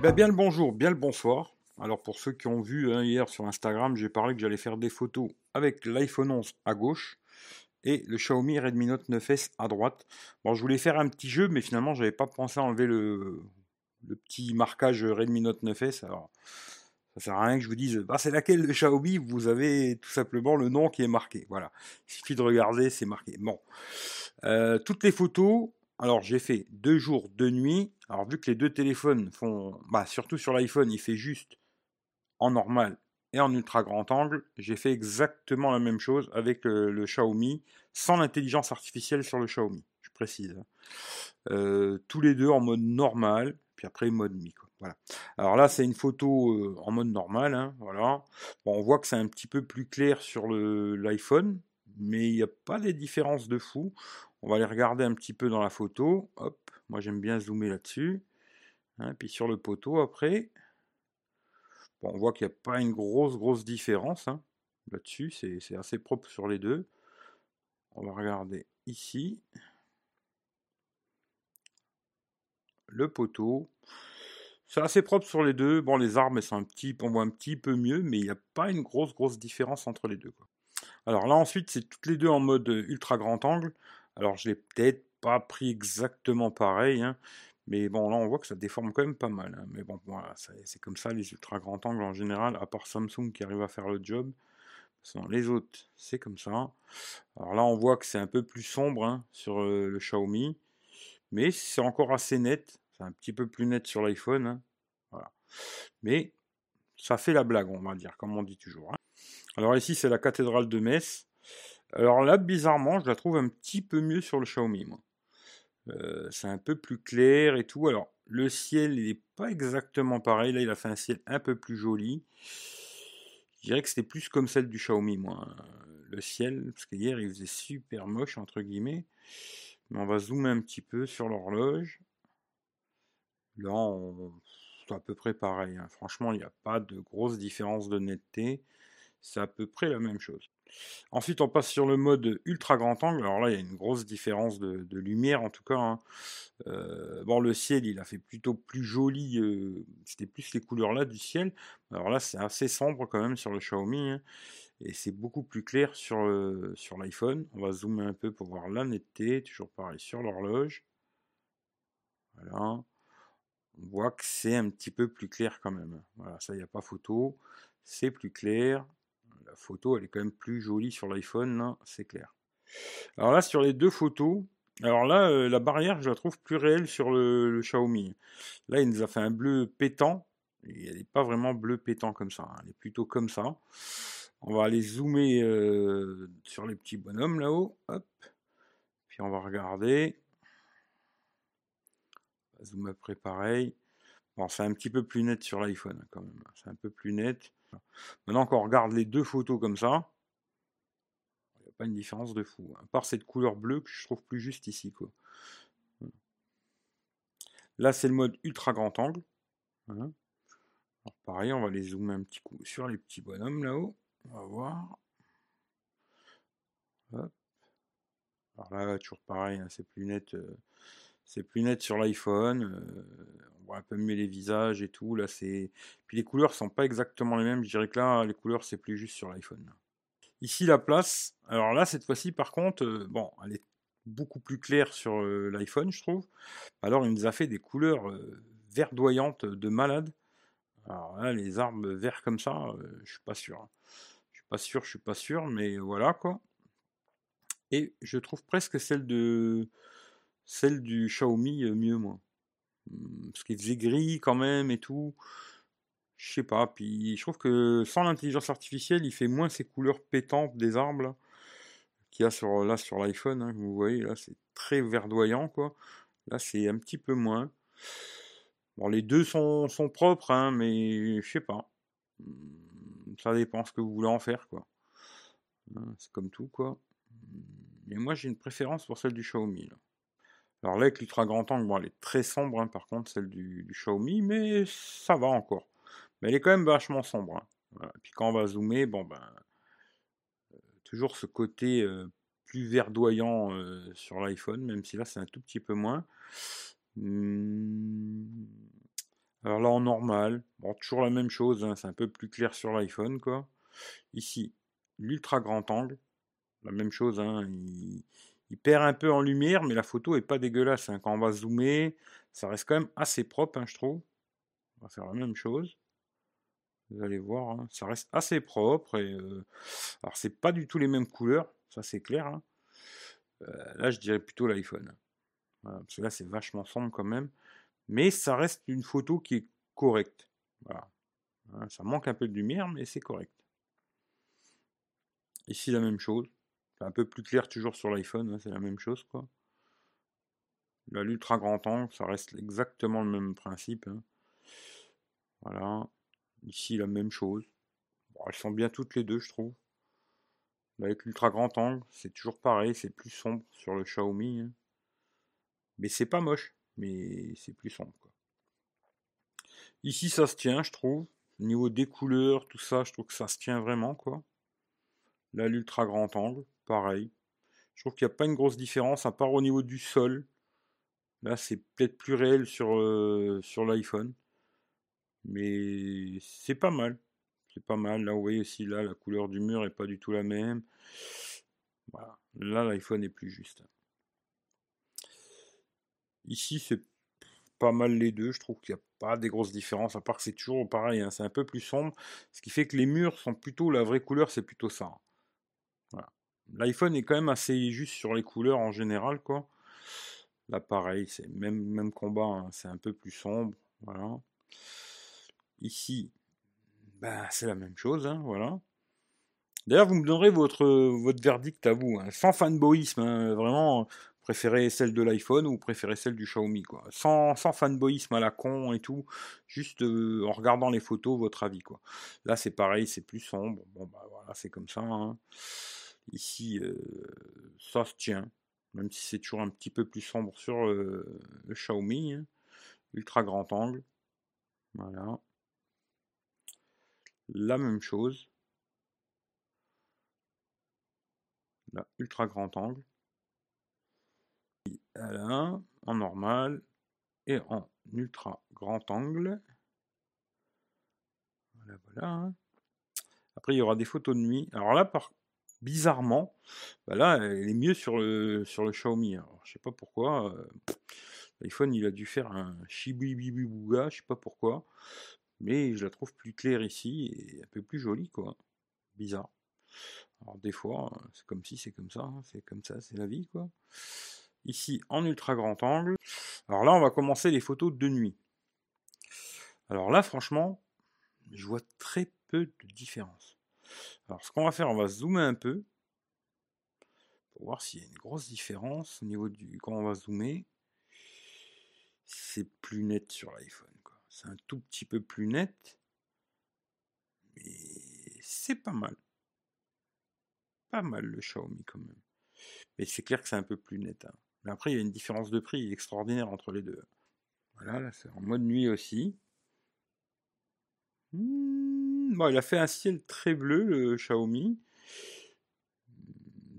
Eh ben, bien le bonjour, bien le bonsoir. Alors pour ceux qui ont vu hein, hier sur Instagram, j'ai parlé que j'allais faire des photos avec l'iPhone 11 à gauche et le Xiaomi Redmi Note 9S à droite. Bon, je voulais faire un petit jeu, mais finalement, j'avais pas pensé à enlever le, petit marquage Redmi Note 9S. Alors, ça sert à rien que je vous dise, bah, c'est laquelle le Xiaomi? Vous avez tout simplement le nom qui est marqué. Voilà. Il suffit de regarder, c'est marqué. Bon. Euh, toutes les photos, alors j'ai fait deux jours, deux nuits. Alors vu que les deux téléphones font, bah, surtout sur l'iPhone, il fait juste en normal et en ultra grand angle, j'ai fait exactement la même chose avec le, Xiaomi, sans l'intelligence artificielle sur le Xiaomi, je précise. Hein. Euh, tous les deux en mode normal, puis après mode mi. Voilà. Alors là, c'est une photo euh, en mode normal. Hein, voilà. On voit que c'est un petit peu plus clair sur l'iPhone, mais il n'y a pas des différences de fou. On va les regarder un petit peu dans la photo. Hop, moi j'aime bien zoomer là-dessus. Hein, puis sur le poteau après, on voit qu'il n'y a pas une grosse, grosse différence hein, là-dessus. C'est assez propre sur les deux. On va regarder ici. Le poteau. C'est assez propre sur les deux. Bon, les armes, sont un petit, on voit un petit peu mieux, mais il n'y a pas une grosse, grosse différence entre les deux. Alors là, ensuite, c'est toutes les deux en mode ultra grand angle. Alors, je l'ai peut-être pas pris exactement pareil, hein, mais bon, là, on voit que ça déforme quand même pas mal. Hein. Mais bon, voilà, c'est comme ça, les ultra grands angles en général, à part Samsung qui arrive à faire le job. les autres, c'est comme ça. Alors là, on voit que c'est un peu plus sombre hein, sur euh, le Xiaomi, mais c'est encore assez net. C'est un petit peu plus net sur l'iPhone. Voilà. Mais ça fait la blague, on va dire, comme on dit toujours. Alors ici, c'est la cathédrale de Metz. Alors là, bizarrement, je la trouve un petit peu mieux sur le Xiaomi, moi. Euh, c'est un peu plus clair et tout. Alors, le ciel, il n'est pas exactement pareil. Là, il a fait un ciel un peu plus joli. Je dirais que c'était plus comme celle du Xiaomi, moi. Le ciel, parce qu'hier, il faisait super moche, entre guillemets. Mais on va zoomer un petit peu sur l'horloge. Là, c'est à peu près pareil. Hein. Franchement, il n'y a pas de grosse différence de netteté. C'est à peu près la même chose. Ensuite, on passe sur le mode ultra grand angle. Alors là, il y a une grosse différence de, lumière en tout cas. Hein. Euh, bon, le ciel, il a fait plutôt plus joli. Euh, c'était plus les couleurs là du ciel. Alors là, c'est assez sombre quand même sur le Xiaomi. Hein. et c'est beaucoup plus clair sur, sur l'iPhone. On va zoomer un peu pour voir la netteté. Toujours pareil sur l'horloge. Voilà. On voit que c'est un petit peu plus clair quand même. Voilà, ça, il n'y a pas photo. C'est plus clair photo, elle est quand même plus jolie sur l'iPhone, c'est clair. Alors là, sur les deux photos, alors là, euh, la barrière, je la trouve plus réelle sur le, Xiaomi. Là, il nous a fait un bleu pétant. Et elle n'est pas vraiment bleu pétant comme ça. Hein. Elle est plutôt comme ça. On va aller zoomer euh, sur les petits bonhommes là-haut. Hop. Puis on va regarder. Zoomer après pareil. Bon, c'est un petit peu plus net sur l'iPhone hein, quand même. C'est un peu plus net. Maintenant qu'on regarde les deux photos comme ça, il n'y a pas une différence de fou. À part cette couleur bleue que je trouve plus juste ici. Quoi. Là, c'est le mode ultra grand angle. pareil, on va les zoomer un petit coup sur les petits bonhommes là-haut. On va voir. Alors là, toujours pareil, hein, c'est plus net. Euh, c'est plus net sur l'iPhone. Euh, un peu mieux les visages et tout. Puis les couleurs sont pas exactement les mêmes. Je dirais que là, les couleurs, c'est plus juste sur l'iPhone. Ici, la place. Alors là, cette fois-ci, par contre, bon, elle est beaucoup plus claire sur l'iPhone, je trouve. Alors, il nous a fait des couleurs verdoyantes de malade. Alors là, les arbres verts comme ça, je suis pas sûr. Hein. Je suis pas sûr, je suis pas sûr, mais voilà quoi. Et je trouve presque celle de celle du Xiaomi mieux, moi. Mmh, parce qu'il faisait gris quand même et tout. Je sais pas. Puis je trouve que sans l'intelligence artificielle, il fait moins ces couleurs pétantes des arbres qu'il y a sur, là sur l'iPhone. Hein, vous voyez, là c'est très verdoyant quoi. Là c'est un petit peu moins. Bon, les deux sont, propres, hein, mais je sais pas. Mmh, ça dépend ce que vous voulez en faire quoi. Hein, c'est comme tout quoi. Mmh, mais moi j'ai une préférence pour celle du Xiaomi. Alors là, avec l'ultra grand angle, bon, elle est très sombre, hein, par contre, celle du, Xiaomi, mais ça va encore. Mais elle est quand même vachement sombre. Hein. Puis quand on va zoomer, bon ben, euh, toujours ce côté euh, plus verdoyant euh, sur l'iPhone, même si là c'est un tout petit peu moins. Mmh. Alors là, en normal, bon, toujours la même chose, hein, c'est un peu plus clair sur l'iPhone, quoi. Ici, l'ultra grand angle, la même chose, hein, perd un peu en lumière, mais la photo est pas dégueulasse. Hein. Quand on va zoomer, ça reste quand même assez propre, je trouve. On va faire la même chose. Vous allez voir, hein, ça reste assez propre. Et, euh, alors, c'est pas du tout les mêmes couleurs, ça c'est clair. Hein. Là, je dirais plutôt l'iPhone. parce que là, c'est vachement sombre quand même. Mais ça reste une photo qui est correcte. Hein, ça manque un peu de lumière, mais c'est correct. Ici, la même chose. Un peu plus clair toujours sur l'iPhone, c'est la même chose. quoi. Là, l'ultra grand angle, ça reste exactement le même principe. Voilà. Ici, la même chose. elles sont bien toutes les deux, je trouve. Avec l'ultra grand angle, c'est toujours pareil, c'est plus sombre sur le Xiaomi. Hein. Mais c'est pas moche, mais c'est plus sombre. Ici, ça se tient, je trouve. Au niveau des couleurs, tout ça, je trouve que ça se tient vraiment, quoi. Là, l'ultra grand angle, pareil. Je trouve qu'il n'y a pas une grosse différence, à part au niveau du sol. Là, c'est peut-être plus réel sur, euh, sur l'iPhone. Mais c'est pas mal. C'est pas mal. Là, vous voyez aussi, là, la couleur du mur est pas du tout la même. Voilà. Là, l'iPhone est plus juste. Ici, c'est pas mal les deux. Je trouve qu'il n'y a pas des grosses différences, à part que c'est toujours pareil. Hein. c'est un peu plus sombre. Ce qui fait que les murs sont plutôt, la vraie couleur, c'est plutôt ça. L'iPhone est quand même assez juste sur les couleurs en général, quoi. Là, c'est même, même combat, hein. c'est un peu plus sombre. Voilà. Ici, bah, c'est la même chose, hein, voilà. D'ailleurs, vous me donnerez votre, verdict à vous, hein. sans fanboyisme, vraiment, préférez celle de l'iPhone ou préférez celle du Xiaomi. Sans, sans fanboyisme à la con et tout, juste euh, en regardant les photos, votre avis, quoi. Là, c'est pareil, c'est plus sombre, bon, bah voilà, c'est comme ça. Ici, ça se tient, même si c'est toujours un petit peu plus sombre sur le Xiaomi, ultra grand angle, voilà la même chose. Là, ultra grand angle. Là, en normal et en ultra grand angle. Voilà, voilà. Hein. Après, il y aura des photos de nuit. Alors là, par... bizarrement, bah là, elle est mieux sur le, sur le Xiaomi. Je sais pas pourquoi. Euh, L'iPhone, il a dû faire un bouga, je sais pas pourquoi. Mais je la trouve plus claire ici et un peu plus jolie, quoi. Bizarre. Alors des fois, c'est comme si, c'est comme ça, hein, c'est comme ça, c'est la vie, quoi. Ici, en ultra grand angle. Alors là, on va commencer les photos de nuit. Alors là, franchement, je vois très peu de différence. Alors ce qu'on va faire, on va zoomer un peu pour voir s'il y a une grosse différence au niveau du quand on va zoomer. C'est plus net sur l'iPhone. C'est un tout petit peu plus net. Mais c'est pas mal. Pas mal le Xiaomi quand même. Mais c'est clair que c'est un peu plus net. Hein. Après, il y a une différence de prix extraordinaire entre les deux. Voilà, là c'est en mode nuit aussi. Hmm, bon, il a fait un ciel très bleu, le Xiaomi.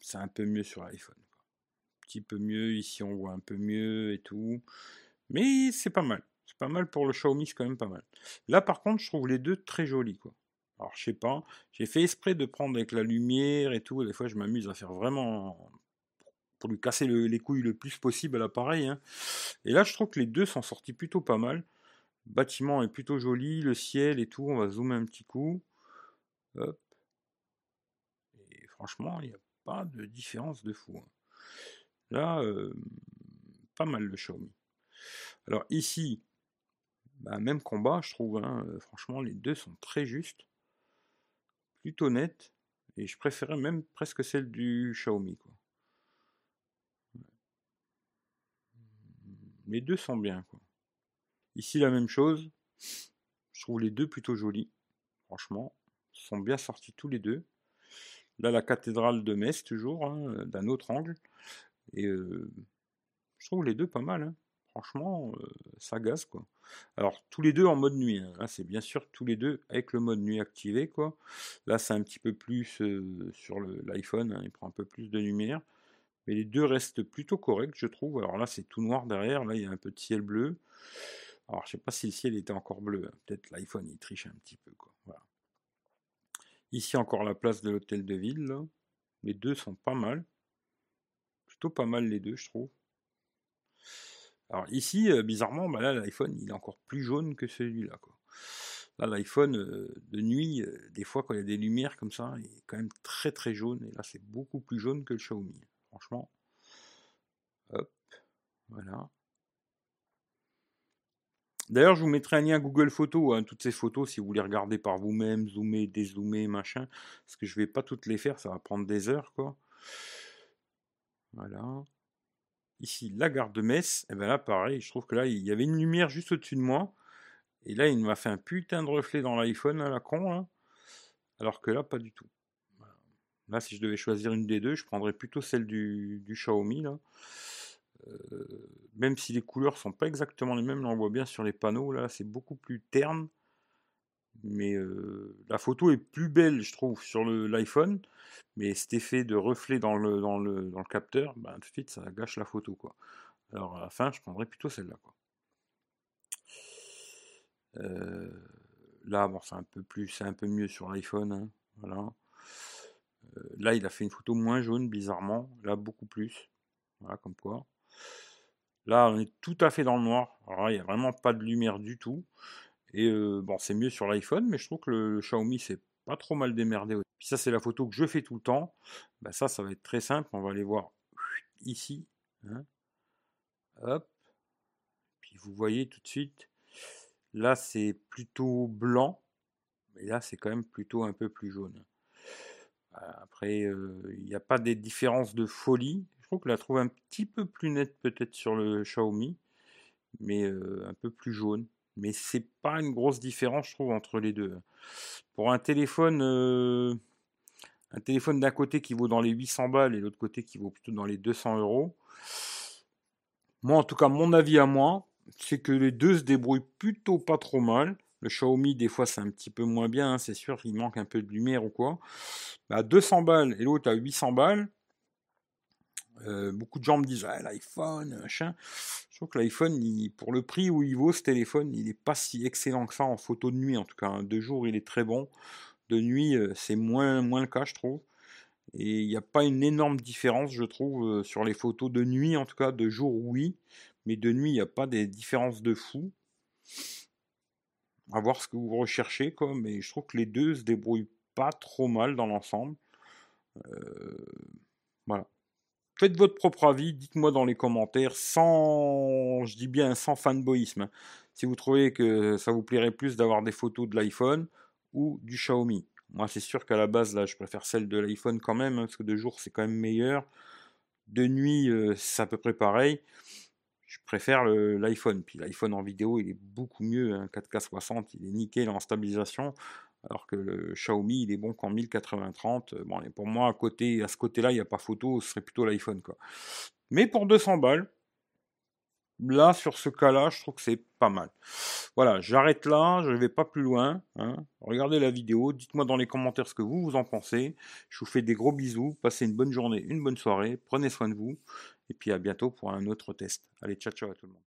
C'est un peu mieux sur l'iPhone. Un petit peu mieux, ici on voit un peu mieux et tout. Mais c'est pas mal pas mal pour le Xiaomi, c'est quand même pas mal. Là, par contre, je trouve les deux très jolis, quoi. Alors, je sais pas, j'ai fait exprès de prendre avec la lumière et tout. Des fois, je m'amuse à faire vraiment pour lui casser les couilles le plus possible à l'appareil. Hein. Et là, je trouve que les deux sont sortis plutôt pas mal. Bâtiment est plutôt joli, le ciel et tout. On va zoomer un petit coup. Hop. Et franchement, il n'y a pas de différence de fou. Hein. Là, pas mal le Xiaomi. Alors ici, bah, même combat, je trouve. Hein, euh, franchement, les deux sont très justes. Plutôt nettes. Et je préférais même presque celle du Xiaomi. Quoi. Les deux sont bien. Quoi. Ici, la même chose. Je trouve les deux plutôt jolis. Franchement, ils sont bien sortis tous les deux. Là, la cathédrale de Metz, toujours, hein, d'un autre angle. Et euh, je trouve les deux pas mal. Hein franchement, euh, ça gaze quoi. Alors tous les deux en mode nuit. Hein. Là c'est bien sûr tous les deux avec le mode nuit activé quoi. Là c'est un petit peu plus euh, sur l'iPhone, hein, il prend un peu plus de lumière. Mais les deux restent plutôt corrects je trouve. Alors là c'est tout noir derrière, là il y a un peu de ciel bleu. Alors, je sais pas si le ciel était encore bleu. Hein. Peut-être l'iPhone, il triche un petit peu. Quoi. Ici, encore la place de l'hôtel de ville. Les deux sont pas mal. Plutôt pas mal les deux, je trouve. Alors ici, euh, bizarrement, bah là, l'iPhone, il est encore plus jaune que celui-là. Là, l'iPhone, euh, de nuit, euh, des fois, quand il y a des lumières comme ça, il est quand même très très jaune. Et là, c'est beaucoup plus jaune que le Xiaomi. Franchement. Hop. Voilà. D'ailleurs, je vous mettrai un lien Google Photos, hein, toutes ces photos, si vous voulez regarder par vous-même, zoomer, dézoomer, machin. Parce que je vais pas toutes les faire, ça va prendre des heures, quoi. Voilà. Ici, la gare de Metz, et eh bien là, pareil, je trouve que là, il y avait une lumière juste au-dessus de moi. Et là, il m'a fait un putain de reflet dans l'iPhone, à la con, hein. alors que là, pas du tout. Là, si je devais choisir une des deux, je prendrais plutôt celle du, Xiaomi, là. Même si les couleurs sont pas exactement les mêmes, là, on voit bien sur les panneaux, là, c'est beaucoup plus terne. Mais euh, la photo est plus belle, je trouve, sur l'iPhone. Mais cet effet de reflet dans le, dans le, dans le capteur, ben, tout de suite, ça gâche la photo. Quoi. Alors à la fin, je prendrais plutôt celle-là. Quoi. Euh, là, bon, c'est un peu plus, c'est un peu mieux sur l'iPhone. Hein, voilà. Euh, là, il a fait une photo moins jaune, bizarrement. Là, beaucoup plus. Voilà, comme quoi. Là, on est tout à fait dans le noir. Il n'y a vraiment pas de lumière du tout. Et bon, c'est mieux sur l'iPhone, mais je trouve que le, Xiaomi c'est pas trop mal démerdé. Puis ça, c'est la photo que je fais tout le temps. Bah, ça, ça va être très simple. On va aller voir ici. Hein. Hop. Puis vous voyez tout de suite. Là, c'est plutôt blanc. Mais là, c'est quand même plutôt un peu plus jaune. Après, il n'y a pas des différences de folie. Trouve que la trouve un petit peu plus nette peut-être sur le Xiaomi, mais euh, un peu plus jaune mais c'est pas une grosse différence, je trouve, entre les deux. Pour un téléphone, euh, un téléphone d'un côté qui vaut dans les 800 balles et l'autre côté qui vaut plutôt dans les 200 euros, moi, en tout cas, mon avis à moi, c'est que les deux se débrouillent plutôt pas trop mal. Le Xiaomi, des fois, c'est un petit peu moins bien, hein, c'est sûr, il manque un peu de lumière ou quoi. À 200 balles et l'autre à 800 balles, euh, beaucoup de gens me disent l'iPhone, machin. Je trouve que l'iPhone, pour le prix où il vaut ce téléphone, il n'est pas si excellent que ça en photo de nuit en tout cas. Hein. De jour, il est très bon. De nuit, euh, c'est moins, le cas, je trouve. Et il n'y a pas une énorme différence, je trouve, euh, sur les photos de nuit en tout cas. De jour, oui. Mais de nuit, il n'y a pas des différences de fou. À voir ce que vous recherchez. Mais je trouve que les deux se débrouillent pas trop mal dans l'ensemble. voilà. Faites votre propre avis, dites-moi dans les commentaires, sans, je dis bien sans fanboyisme, hein. si vous trouvez que ça vous plairait plus d'avoir des photos de l'iPhone ou du Xiaomi. Moi, c'est sûr qu'à la base, là, je préfère celle de l'iPhone quand même, hein, parce que de jour, c'est quand même meilleur. De nuit, euh, c'est à peu près pareil. Je préfère l'iPhone. Puis l'iPhone en vidéo, il est beaucoup mieux. 4K 60, il est nickel en stabilisation alors que le Xiaomi, il est bon qu'en 1080-30. Euh, bon, pour moi, à, ce côté-là, il n'y a pas photo, ce serait plutôt l'iPhone. Mais pour 200 balles, là, sur ce cas-là, je trouve que c'est pas mal. Voilà, j'arrête là, je ne vais pas plus loin. Hein. Regardez la vidéo, dites-moi dans les commentaires ce que vous, vous en pensez. Je vous fais des gros bisous, passez une bonne journée, une bonne soirée, prenez soin de vous, et puis à bientôt pour un autre test. Allez, ciao ciao à tout le monde.